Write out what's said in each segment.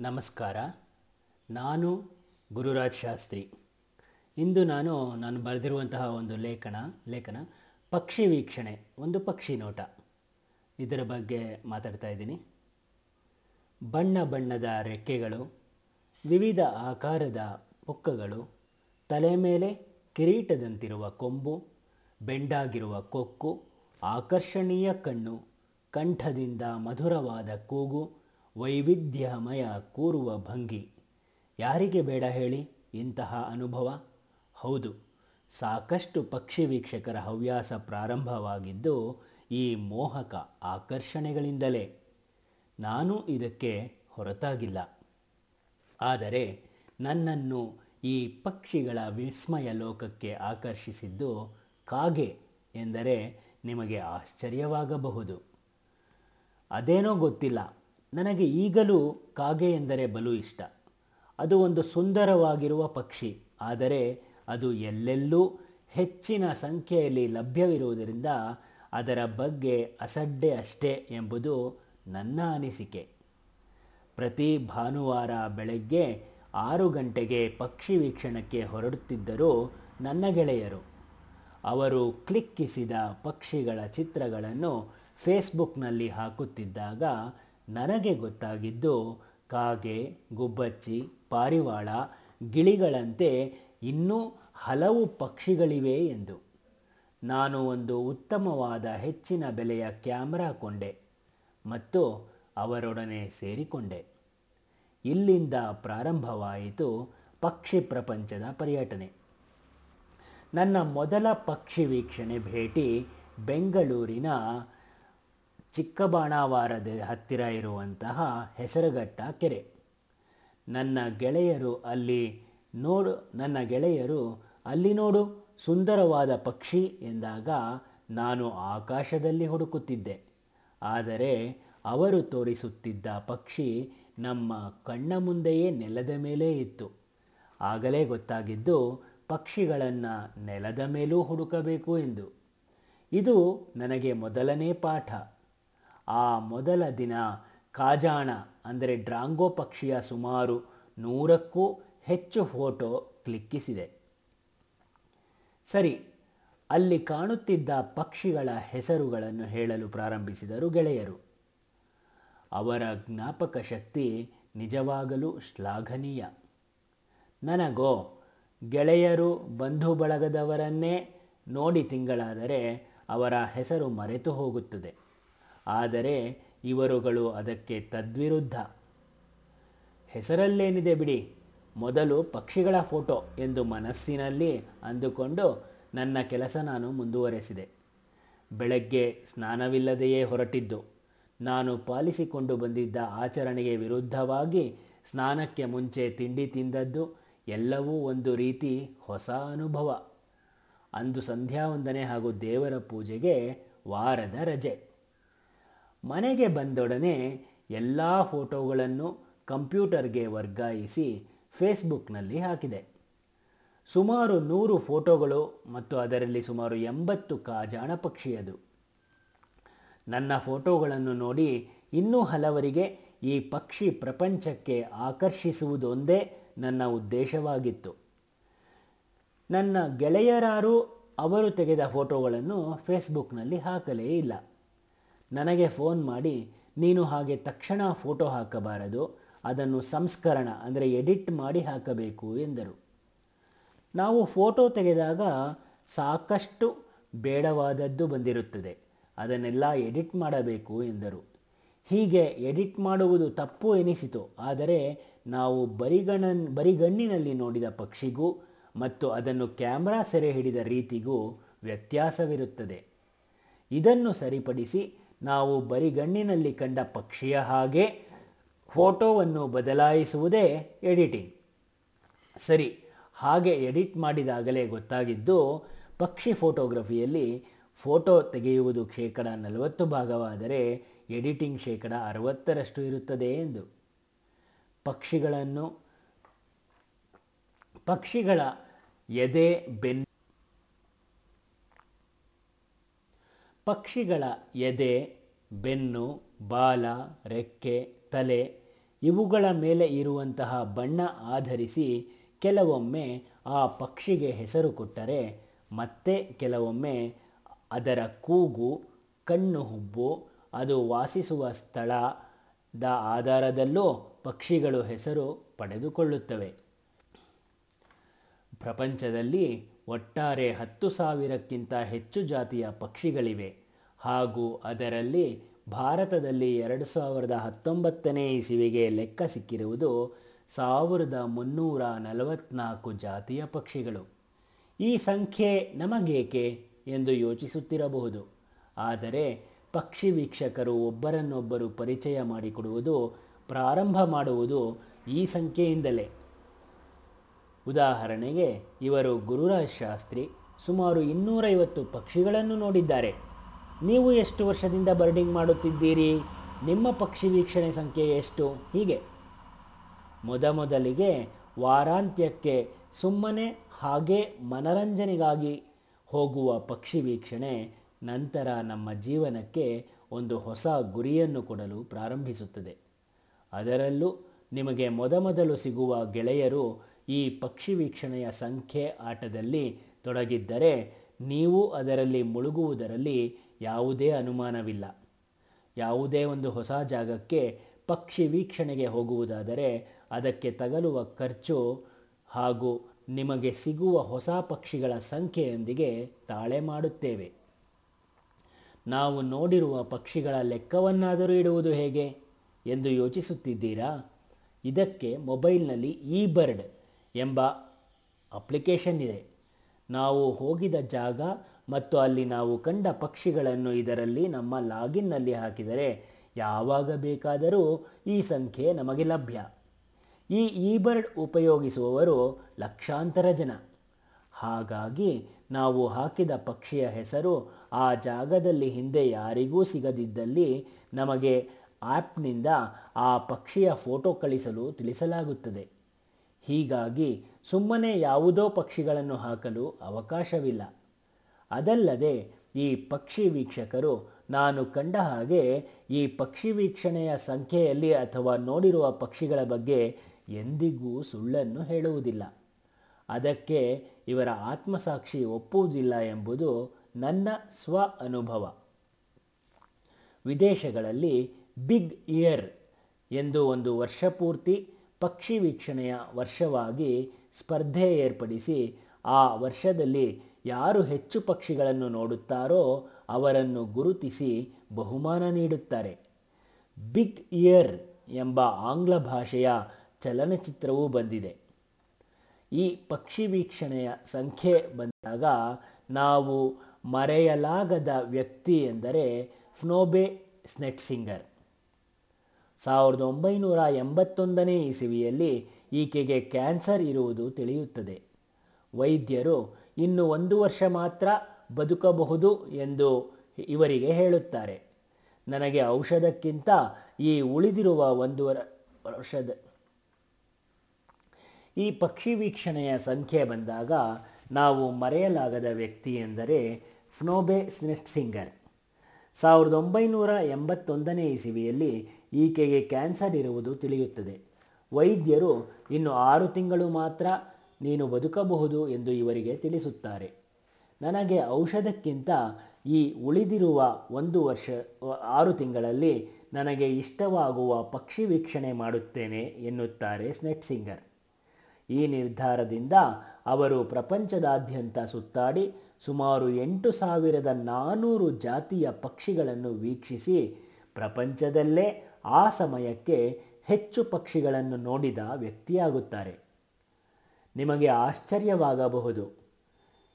ನಮಸ್ಕಾರ. ನಾನು ಗುರುರಾಜ್ ಶಾಸ್ತ್ರಿ. ಇಂದು ನಾನು ನಾನು ಬರೆದಿರುವಂತಹ ಒಂದು ಲೇಖನ ಲೇಖನ ಪಕ್ಷಿ ವೀಕ್ಷಣೆ, ಒಂದು ಪಕ್ಷಿ ನೋಟ. ಇದರ ಬಗ್ಗೆ ಮಾತಾಡ್ತಾ ಇದ್ದೀನಿ. ಬಣ್ಣ ಬಣ್ಣದ ರೆಕ್ಕೆಗಳು, ವಿವಿಧ ಆಕಾರದ ಪುಕ್ಕಗಳು, ತಲೆ ಮೇಲೆ ಕಿರೀಟದಂತಿರುವ ಕೊಂಬು, ಬೆಂಡಾಗಿರುವ ಕೊಕ್ಕು, ಆಕರ್ಷಣೀಯ ಕಣ್ಣು, ಕಂಠದಿಂದ ಮಧುರವಾದ ಕೂಗು ವೈವಿಧ್ಯಮಯ ಕೂರುವ ಭಂಗಿ. ಯಾರಿಗೆ ಬೇಡ ಹೇಳಿ, ಇಂತಹ ಅನುಭವ? ಹೌದು, ಸಾಕಷ್ಟು ಪಕ್ಷಿ ವೀಕ್ಷಕರ ಹವ್ಯಾಸ ಪ್ರಾರಂಭವಾಗಿದ್ದು, ಈ ಮೋಹಕ ಆಕರ್ಷಣೆಗಳಿಂದಲೇ. ನಾನು ಇದಕ್ಕೆ ಹೊರತಾಗಿಲ್ಲ. ಆದರೆ, ನನ್ನನ್ನು ಈ ಪಕ್ಷಿಗಳ ವಿಸ್ಮಯ ಲೋಕಕ್ಕೆ ಆಕರ್ಷಿಸಿದ್ದು ಕಾಗೆ ಎಂದರೆ ನಿಮಗೆ ಆಶ್ಚರ್ಯವಾಗಬಹುದು. ಅದೇನೋ ಗೊತ್ತಿಲ್ಲ. ನನಗೆ ಈಗಲೂ ಕಾಗೆ ಎಂದರೆ ಬಲು ಇಷ್ಟ. ಅದು ಒಂದು ಸುಂದರವಾಗಿರುವ ಪಕ್ಷಿ. ಆದರೆ ಅದು ಎಲ್ಲೆಲ್ಲೂ ಹೆಚ್ಚಿನ ಸಂಖ್ಯೆಯಲ್ಲಿ ಲಭ್ಯವಿರುವುದರಿಂದ ಅದರ ಬಗ್ಗೆ ಅಸಡ್ಡೆ ಅಷ್ಟೇ ಎಂಬುದು ನನ್ನ ಅನಿಸಿಕೆ. ಪ್ರತಿ ಭಾನುವಾರ ಬೆಳಗ್ಗೆ ಆರು ಗಂಟೆಗೆ ಪಕ್ಷಿ ವೀಕ್ಷಣಕ್ಕೆ ಹೊರಡುತ್ತಿದ್ದರು ನನ್ನ ಗೆಳೆಯರು. ಅವರು ಕ್ಲಿಕ್ಕಿಸಿದ ಪಕ್ಷಿಗಳ ಚಿತ್ರಗಳನ್ನು ಫೇಸ್ಬುಕ್ನಲ್ಲಿ ಹಾಕುತ್ತಿದ್ದಾಗ ನನಗೆ ಗೊತ್ತಾಗಿದ್ದು ಕಾಗೆ, ಗುಬ್ಬಚ್ಚಿ, ಪಾರಿವಾಳ, ಗಿಳಿಗಳಂತೆ ಇನ್ನೂ ಹಲವು ಪಕ್ಷಿಗಳಿವೆ ಎಂದು. ನಾನು ಒಂದು ಉತ್ತಮವಾದ ಹೆಚ್ಚಿನ ಬೆಲೆಯ ಕ್ಯಾಮ್ರಾ ಕೊಂಡೆ ಮತ್ತು ಅವರೊಡನೆ ಸೇರಿಕೊಂಡೆ. ಇಲ್ಲಿಂದ ಪ್ರಾರಂಭವಾಯಿತು ಪಕ್ಷಿ ಪ್ರಪಂಚದ ಪರ್ಯಟನೆ. ನನ್ನ ಮೊದಲ ಪಕ್ಷಿ ವೀಕ್ಷಣೆ ಭೇಟಿ ಬೆಂಗಳೂರಿನ ಚಿಕ್ಕಬಾಣಾವಾರದ ಹತ್ತಿರ ಇರುವಂತಹ ಹೆಸರುಘಟ್ಟ ಕೆರೆ. ನನ್ನ ಗೆಳೆಯರು ಅಲ್ಲಿ ನೋಡು, ನನ್ನ ಗೆಳೆಯರು ಅಲ್ಲಿ ನೋಡು, ಸುಂದರವಾದ ಪಕ್ಷಿ ಎಂದಾಗ ನಾನು ಆಕಾಶದಲ್ಲಿ ಹುಡುಕುತ್ತಿದ್ದೆ. ಆದರೆ ಅವರು ತೋರಿಸುತ್ತಿದ್ದ ಪಕ್ಷಿ ನಮ್ಮ ಕಣ್ಣ ಮುಂದೆಯೇ ನೆಲದ ಮೇಲೆ ಇತ್ತು. ಆಗಲೇ ಗೊತ್ತಾಗಿದ್ದು ಪಕ್ಷಿಗಳನ್ನು ನೆಲದ ಮೇಲೂ ಹುಡುಕಬೇಕು ಎಂದು. ಇದು ನನಗೆ ಮೊದಲನೇ ಪಾಠ. ಆ ಮೊದಲ ದಿನ ಕಾಜಾಣ ಅಂದರೆ ಡ್ರಾಂಗೋ ಪಕ್ಷಿಯ ಸುಮಾರು ನೂರಕ್ಕೂ ಹೆಚ್ಚು ಫೋಟೋ ಕ್ಲಿಕ್ಕಿಸಿದೆ. ಸರಿ, ಅಲ್ಲಿ ಕಾಣುತ್ತಿದ್ದ ಪಕ್ಷಿಗಳ ಹೆಸರುಗಳನ್ನು ಹೇಳಲು ಪ್ರಾರಂಭಿಸಿದರು ಗೆಳೆಯರು. ಅವರ ಜ್ಞಾಪಕ ಶಕ್ತಿ ನಿಜವಾಗಲೂ ಶ್ಲಾಘನೀಯ. ನನಗೋ, ಗೆಳೆಯರು ಬಂಧು ಬಳಗದವರನ್ನೇ ನೋಡಿ ತಿಂಗಳಾದರೆ ಅವರ ಹೆಸರು ಮರೆತು ಹೋಗುತ್ತದೆ. ಆದರೆ ಇವರುಗಳು ಅದಕ್ಕೆ ತದ್ವಿರುದ್ಧ. ಹೆಸರಲ್ಲೇನಿದೆ ಬಿಡಿ? ಮೊದಲು ಪಕ್ಷಿಗಳ ಫೋಟೋ ಎಂದು ಮನಸ್ಸಿನಲ್ಲಿ ಅಂದುಕೊಂಡು ನನ್ನ ಕೆಲಸ ನಾನು ಮುಂದುವರೆಸಿದೆ. ಬೆಳಗ್ಗೆ ಸ್ನಾನವಿಲ್ಲದೆಯೇ ಹೊರಟಿದ್ದು. ನಾನು ಪಾಲಿಸಿಕೊಂಡು ಬಂದಿದ್ದ ಆಚರಣೆಗೆ ವಿರುದ್ಧವಾಗಿ ಸ್ನಾನಕ್ಕೆ ಮುಂಚೆ ತಿಂಡಿ ತಿಂದದ್ದು ಎಲ್ಲವೂ ಒಂದು ರೀತಿ ಹೊಸ ಅನುಭವ. ಅಂದು ಸಂಧ್ಯಾವಂದನೆ ಹಾಗೂ ದೇವರ ಪೂಜೆಗೆ ವಾರದ ರಜೆ. ಮನೆಗೆ ಬಂದೊಡನೆ ಎಲ್ಲ ಫೋಟೋಗಳನ್ನು ಕಂಪ್ಯೂಟರ್ಗೆ ವರ್ಗಾಯಿಸಿ ಫೇಸ್ಬುಕ್ನಲ್ಲಿ ಹಾಕಿದೆ. ಸುಮಾರು ನೂರು ಫೋಟೋಗಳು ಮತ್ತು ಅದರಲ್ಲಿ ಸುಮಾರು ಎಂಬತ್ತು ಕಾಜಾಣ ಪಕ್ಷಿಯದು. ನನ್ನ ಫೋಟೋಗಳನ್ನು ನೋಡಿ ಇನ್ನೂ ಹಲವರಿಗೆ ಈ ಪಕ್ಷಿ ಪ್ರಪಂಚಕ್ಕೆ ಆಕರ್ಷಿಸುವುದೊಂದೇ ನನ್ನ ಉದ್ದೇಶವಾಗಿತ್ತು. ನನ್ನ ಗೆಳೆಯರಾರು ಅವರು ತೆಗೆದ ಫೋಟೋಗಳನ್ನು ಫೇಸ್ಬುಕ್ನಲ್ಲಿ ಹಾಕಲೇ ಇಲ್ಲ. ನನಗೆ ಫೋನ್ ಮಾಡಿ, ನೀನು ಹಾಗೆ ತಕ್ಷಣ ಫೋಟೋ ಹಾಕಬಾರದು, ಅದನ್ನು ಸಂಸ್ಕರಣ ಅಂದರೆ ಎಡಿಟ್ ಮಾಡಿ ಹಾಕಬೇಕು ಎಂದರು. ನಾವು ಫೋಟೋ ತೆಗೆದಾಗ ಸಾಕಷ್ಟು ಬೇಡವಾದದ್ದು ಬಂದಿರುತ್ತದೆ, ಅದನ್ನೆಲ್ಲ ಎಡಿಟ್ ಮಾಡಬೇಕು ಎಂದರು. ಹೀಗೆ ಎಡಿಟ್ ಮಾಡುವುದು ತಪ್ಪು ಎನಿಸಿತು, ಆದರೆ ನಾವು ಬರಿಗಣ ಬರಿಗಣ್ಣಿನಲ್ಲಿ ನೋಡಿದ ಪಕ್ಷಿಗೂ ಮತ್ತು ಅದನ್ನು ಕ್ಯಾಮ್ರಾ ಸೆರೆ ಹಿಡಿದ ರೀತಿಗೂ ವ್ಯತ್ಯಾಸವಿರುತ್ತದೆ. ಇದನ್ನು ಸರಿಪಡಿಸಿ ನಾವು ಬರಿಗಣ್ಣಿನಲ್ಲಿ ಕಂಡ ಪಕ್ಷಿಯ ಹಾಗೆ ಫೋಟೋವನ್ನು ಬದಲಾಯಿಸುವುದೇ ಎಡಿಟಿಂಗ್. ಸರಿ, ಹಾಗೆ ಎಡಿಟ್ ಮಾಡಿದಾಗಲೇ ಗೊತ್ತಾಗಿದ್ದು, ಪಕ್ಷಿ ಫೋಟೋಗ್ರಫಿಯಲ್ಲಿ ಫೋಟೋ ತೆಗೆಯುವುದು ಶೇಕಡ ನಲವತ್ತು ಭಾಗವಾದರೆ ಎಡಿಟಿಂಗ್ ಶೇಕಡ ಅರವತ್ತರಷ್ಟು ಇರುತ್ತದೆ ಎಂದು. ಪಕ್ಷಿಗಳನ್ನು, ಪಕ್ಷಿಗಳ ಎದೆ, ಬೆನ್ನು ಪಕ್ಷಿಗಳ ಎದೆ, ಬೆನ್ನು, ಬಾಲ, ರೆಕ್ಕೆ, ತಲೆ ಇವುಗಳ ಮೇಲೆ ಇರುವಂತಹ ಬಣ್ಣ ಆಧರಿಸಿ ಕೆಲವೊಮ್ಮೆ ಆ ಪಕ್ಷಿಗೆ ಹೆಸರು ಕೊಟ್ಟರೆ ಮತ್ತೆ ಕೆಲವೊಮ್ಮೆ ಅದರ ಕೂಗು, ಕಣ್ಣು ಹುಬ್ಬು, ಅದು ವಾಸಿಸುವ ಸ್ಥಳದ ಆಧಾರದಲ್ಲೂ ಪಕ್ಷಿಗಳು ಹೆಸರು ಪಡೆದುಕೊಳ್ಳುತ್ತವೆ. ಪ್ರಪಂಚದಲ್ಲಿ ಒಟ್ಟಾರೆ ಹತ್ತು ಸಾವಿರಕ್ಕಿಂತ ಹೆಚ್ಚು ಜಾತಿಯ ಪಕ್ಷಿಗಳಿವೆ. ಹಾಗೂ ಅದರಲ್ಲಿ ಭಾರತದಲ್ಲಿ ಎರಡು ಸಾವಿರದ ಹತ್ತೊಂಬತ್ತನೇ ಇಸವಿಗೆ ಲೆಕ್ಕ ಸಿಕ್ಕಿರುವುದು ಸಾವಿರದ ಮುನ್ನೂರ ನಲವತ್ನಾಲ್ಕು ಜಾತಿಯ ಪಕ್ಷಿಗಳು. ಈ ಸಂಖ್ಯೆ ನಮಗೇಕೆ ಎಂದು ಯೋಚಿಸುತ್ತಿರಬಹುದು. ಆದರೆ ಪಕ್ಷಿ ವೀಕ್ಷಕರು ಒಬ್ಬರನ್ನೊಬ್ಬರು ಪರಿಚಯ ಮಾಡಿಕೊಡುವುದು ಪ್ರಾರಂಭ ಮಾಡುವುದು ಈ ಸಂಖ್ಯೆಯಿಂದಲೇ. ಉದಾಹರಣೆಗೆ, ಇವರು ಗುರುರಾಜ್ ಶಾಸ್ತ್ರಿ ಸುಮಾರು ಇನ್ನೂರೈವತ್ತು ಪಕ್ಷಿಗಳನ್ನು ನೋಡಿದ್ದಾರೆ. ನೀವು ಎಷ್ಟು ವರ್ಷದಿಂದ ಬರ್ಡಿಂಗ್ ಮಾಡುತ್ತಿದ್ದೀರಿ? ನಿಮ್ಮ ಪಕ್ಷಿ ವೀಕ್ಷಣೆ ಸಂಖ್ಯೆ ಎಷ್ಟು? ಹೀಗೆ. ಮೊದಮೊದಲಿಗೆ ವಾರಾಂತ್ಯಕ್ಕೆ ಸುಮ್ಮನೆ ಹಾಗೆ ಮನರಂಜನೆಗಾಗಿ ಹೋಗುವ ಪಕ್ಷಿ ವೀಕ್ಷಣೆ ನಂತರ ನಮ್ಮ ಜೀವನಕ್ಕೆ ಒಂದು ಹೊಸ ಗುರಿಯನ್ನು ಕೊಡಲು ಪ್ರಾರಂಭಿಸುತ್ತದೆ. ಅದರಲ್ಲೂ ನಿಮಗೆ ಮೊದಮೊದಲು ಸಿಗುವ ಗೆಳೆಯರು ಈ ಪಕ್ಷಿ ವೀಕ್ಷಣೆಯ ಸಂಖ್ಯೆ ಆಟದಲ್ಲಿ ತೊಡಗಿದ್ದರೆ ನೀವು ಅದರಲ್ಲಿ ಮುಳುಗುವುದರಲ್ಲಿ ಯಾವುದೇ ಅನುಮಾನವಿಲ್ಲ. ಯಾವುದೇ ಒಂದು ಹೊಸ ಜಾಗಕ್ಕೆ ಪಕ್ಷಿ ವೀಕ್ಷಣೆಗೆ ಹೋಗುವುದಾದರೆ ಅದಕ್ಕೆ ತಗಲುವ ಖರ್ಚು ಹಾಗೂ ನಿಮಗೆ ಸಿಗುವ ಹೊಸ ಪಕ್ಷಿಗಳ ಸಂಖ್ಯೆಯೊಂದಿಗೆ ತಾಳೆ ಮಾಡುತ್ತೇವೆ. ನಾವು ನೋಡಿರುವ ಪಕ್ಷಿಗಳ ಲೆಕ್ಕವನ್ನಾದರೂ ಇಡುವುದು ಹೇಗೆ ಎಂದು ಯೋಚಿಸುತ್ತಿದ್ದೀರಾ? ಇದಕ್ಕೆ ಮೊಬೈಲ್ನಲ್ಲಿ ಇ ಬರ್ಡ್ ಎಂಬ ಅಪ್ಲಿಕೇಶನ್ ಇದೆ. ನಾವು ಹೋಗಿದ ಜಾಗ ಮತ್ತು ಅಲ್ಲಿ ನಾವು ಕಂಡ ಪಕ್ಷಿಗಳನ್ನು ಇದರಲ್ಲಿ ನಮ್ಮ ಲಾಗಿನ್ನಲ್ಲಿ ಹಾಕಿದರೆ ಯಾವಾಗ ಬೇಕಾದರೂ ಈ ಸಂಖ್ಯೆ ನಮಗೆ ಲಭ್ಯ. ಈ ಈಬರ್ಡ್ ಬರ್ಡ್ ಉಪಯೋಗಿಸುವವರು ಲಕ್ಷಾಂತರ ಜನ. ಹಾಗಾಗಿ ನಾವು ಹಾಕಿದ ಪಕ್ಷಿಯ ಹೆಸರು ಆ ಜಾಗದಲ್ಲಿ ಹಿಂದೆ ಯಾರಿಗೂ ಸಿಗದಿದ್ದಲ್ಲಿ ನಮಗೆ ಆ್ಯಪ್ನಿಂದ ಆ ಪಕ್ಷಿಯ ಫೋಟೋ ಕಳಿಸಲು ತಿಳಿಸಲಾಗುತ್ತದೆ. ಹೀಗಾಗಿ ಸುಮ್ಮನೆ ಯಾವುದೋ ಪಕ್ಷಿಗಳನ್ನು ಹಾಕಲು ಅವಕಾಶವಿಲ್ಲ. ಅದಲ್ಲದೆ ಈ ಪಕ್ಷಿ ವೀಕ್ಷಕರು ನಾನು ಕಂಡ ಹಾಗೆ ಈ ಪಕ್ಷಿ ವೀಕ್ಷಣೆಯ ಸಂಖ್ಯೆಯಲ್ಲಿ ಅಥವಾ ನೋಡಿರುವ ಪಕ್ಷಿಗಳ ಬಗ್ಗೆ ಎಂದಿಗೂ ಸುಳ್ಳನ್ನು ಹೇಳುವುದಿಲ್ಲ. ಅದಕ್ಕೆ ಇವರ ಆತ್ಮಸಾಕ್ಷಿ ಒಪ್ಪುವುದಿಲ್ಲ ಎಂಬುದು ನನ್ನ ಸ್ವ ಅನುಭವ. ವಿದೇಶಗಳಲ್ಲಿ ಬಿಗ್ ಇಯರ್ ಎಂದು ಒಂದು ವರ್ಷಪೂರ್ತಿ ಪಕ್ಷಿ ವೀಕ್ಷಣೆಯ ವರ್ಷವಾಗಿ ಸ್ಪರ್ಧೆ ಏರ್ಪಡಿಸಿ, ಆ ವರ್ಷದಲ್ಲಿ ಯಾರು ಹೆಚ್ಚು ಪಕ್ಷಿಗಳನ್ನು ನೋಡುತ್ತಾರೋ ಅವರನ್ನು ಗುರುತಿಸಿ ಬಹುಮಾನ ನೀಡುತ್ತಾರೆ. ಬಿಗ್ ಇಯರ್ ಎಂಬ ಆಂಗ್ಲ ಭಾಷೆಯ ಚಲನಚಿತ್ರವೂ ಬಂದಿದೆ. ಈ ಪಕ್ಷಿ ವೀಕ್ಷಣೆಯ ಸಂಖ್ಯೆ ಬಂದಾಗ ನಾವು ಮರೆಯಲಾಗದ ವ್ಯಕ್ತಿ ಎಂದರೆ ಫ್ನೋಬೆ ಸ್ನೆಟ್ಸಿಂಗರ್ ಸಾವಿರದ ಒಂಬೈನೂರ ಎಂಬತ್ತೊಂದನೇ ಇಸವಿಯಲ್ಲಿ ಈಕೆಗೆ ಕ್ಯಾನ್ಸರ್ ಇರುವುದು ತಿಳಿಯುತ್ತದೆ. ವೈದ್ಯರು ಇನ್ನು ಒಂದು ವರ್ಷ ಮಾತ್ರ ಬದುಕಬಹುದು ಎಂದು ಇವರಿಗೆ ಹೇಳುತ್ತಾರೆ. ನನಗೆ ಔಷಧಕ್ಕಿಂತ ಈ ಉಳಿದಿರುವ ಒಂದು ವರ- ವರ್ಷದ ಈ ಪಕ್ಷಿ ವೀಕ್ಷಣೆಯ ಸಂಖ್ಯೆ ಬಂದಾಗ ನಾವು ಮರೆಯಲಾಗದ ವ್ಯಕ್ತಿ ಎಂದರೆ ಫ್ನೋಬೆ ಸ್ನೆಟ್ಸಿಂಗರ್. ಸಾವಿರದ ಒಂಬೈನೂರ ಎಂಬತ್ತೊಂದನೇ ಇಸವಿಯಲ್ಲಿ ಈಕೆಗೆ ಕ್ಯಾನ್ಸರ್ ಇರುವುದು ತಿಳಿಯುತ್ತದೆ. ವೈದ್ಯರು ಇನ್ನು ಆರು ತಿಂಗಳು ಮಾತ್ರ ನೀನು ಬದುಕಬಹುದು ಎಂದು ಇವರಿಗೆ ತಿಳಿಸುತ್ತಾರೆ. ನನಗೆ ಔಷಧಕ್ಕಿಂತ ಈ ಉಳಿದಿರುವ ಒಂದು ವರ್ಷ, ಆರು ತಿಂಗಳಲ್ಲಿ ನನಗೆ ಇಷ್ಟವಾಗುವ ಪಕ್ಷಿ ವೀಕ್ಷಣೆ ಮಾಡುತ್ತೇನೆ ಎನ್ನುತ್ತಾರೆ ಸ್ನೆಟ್ಸಿಂಗರ್. ಈ ನಿರ್ಧಾರದಿಂದ ಅವರು ಪ್ರಪಂಚದಾದ್ಯಂತ ಸುತ್ತಾಡಿ ಸುಮಾರು ಎಂಟು ಸಾವಿರದ ನಾನ್ನೂರು ಜಾತಿಯ ಪಕ್ಷಿಗಳನ್ನು ವೀಕ್ಷಿಸಿ ಪ್ರಪಂಚದಲ್ಲೇ ಆ ಸಮಯಕ್ಕೆ ಹೆಚ್ಚು ಪಕ್ಷಿಗಳನ್ನು ನೋಡಿದ ವ್ಯಕ್ತಿಯಾಗುತ್ತಾರೆ. ನಿಮಗೆ ಆಶ್ಚರ್ಯವಾಗಬಹುದು.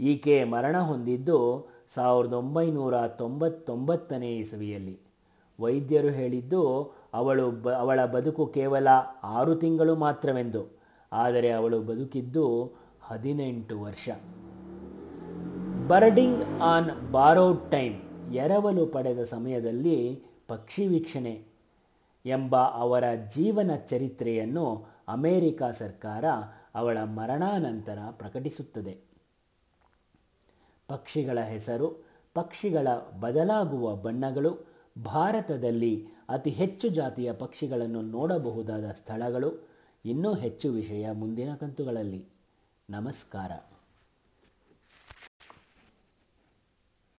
ಈಕೆ ಮರಣ ಹೊಂದಿದ್ದು ಸಾವಿರದ ಒಂಬೈನೂರ ತೊಂಬತ್ತೊಂಬತ್ತನೇ ಇಸವಿಯಲ್ಲಿ. ವೈದ್ಯರು ಹೇಳಿದ್ದು, ಅವಳು ಬ, ಅವಳ ಬದುಕು ಕೇವಲ ಆರು ತಿಂಗಳು ಮಾತ್ರವೆಂದು, ಆದರೆ ಅವಳು ಬದುಕಿದ್ದು ಹದಿನೆಂಟು ವರ್ಷ. ಬರ್ಡಿಂಗ್ ಆನ್ ಬಾರೋಡ್ ಟೈಮ್, ಎರವಲು ಪಡೆದ ಸಮಯದಲ್ಲಿ ಪಕ್ಷಿ ವೀಕ್ಷಣೆ ಎಂಬ ಅವರ ಜೀವನ ಚರಿತ್ರೆಯನ್ನು ಅಮೇರಿಕ ಸರ್ಕಾರ ಅವಳ ಮರಣಾನಂತರ ಪ್ರಕಟಿಸುತ್ತದೆ. ಪಕ್ಷಿಗಳ ಹೆಸರು, ಪಕ್ಷಿಗಳ ಬದಲಾಗುವ ಬಣ್ಣಗಳು, ಭಾರತದಲ್ಲಿ ಅತಿ ಹೆಚ್ಚು ಜಾತಿಯ ಪಕ್ಷಿಗಳನ್ನು ನೋಡಬಹುದಾದ ಸ್ಥಳಗಳು, ಇನ್ನೂ ಹೆಚ್ಚು ವಿಷಯ ಮುಂದಿನ ಕಂತುಗಳಲ್ಲಿ. ನಮಸ್ಕಾರ.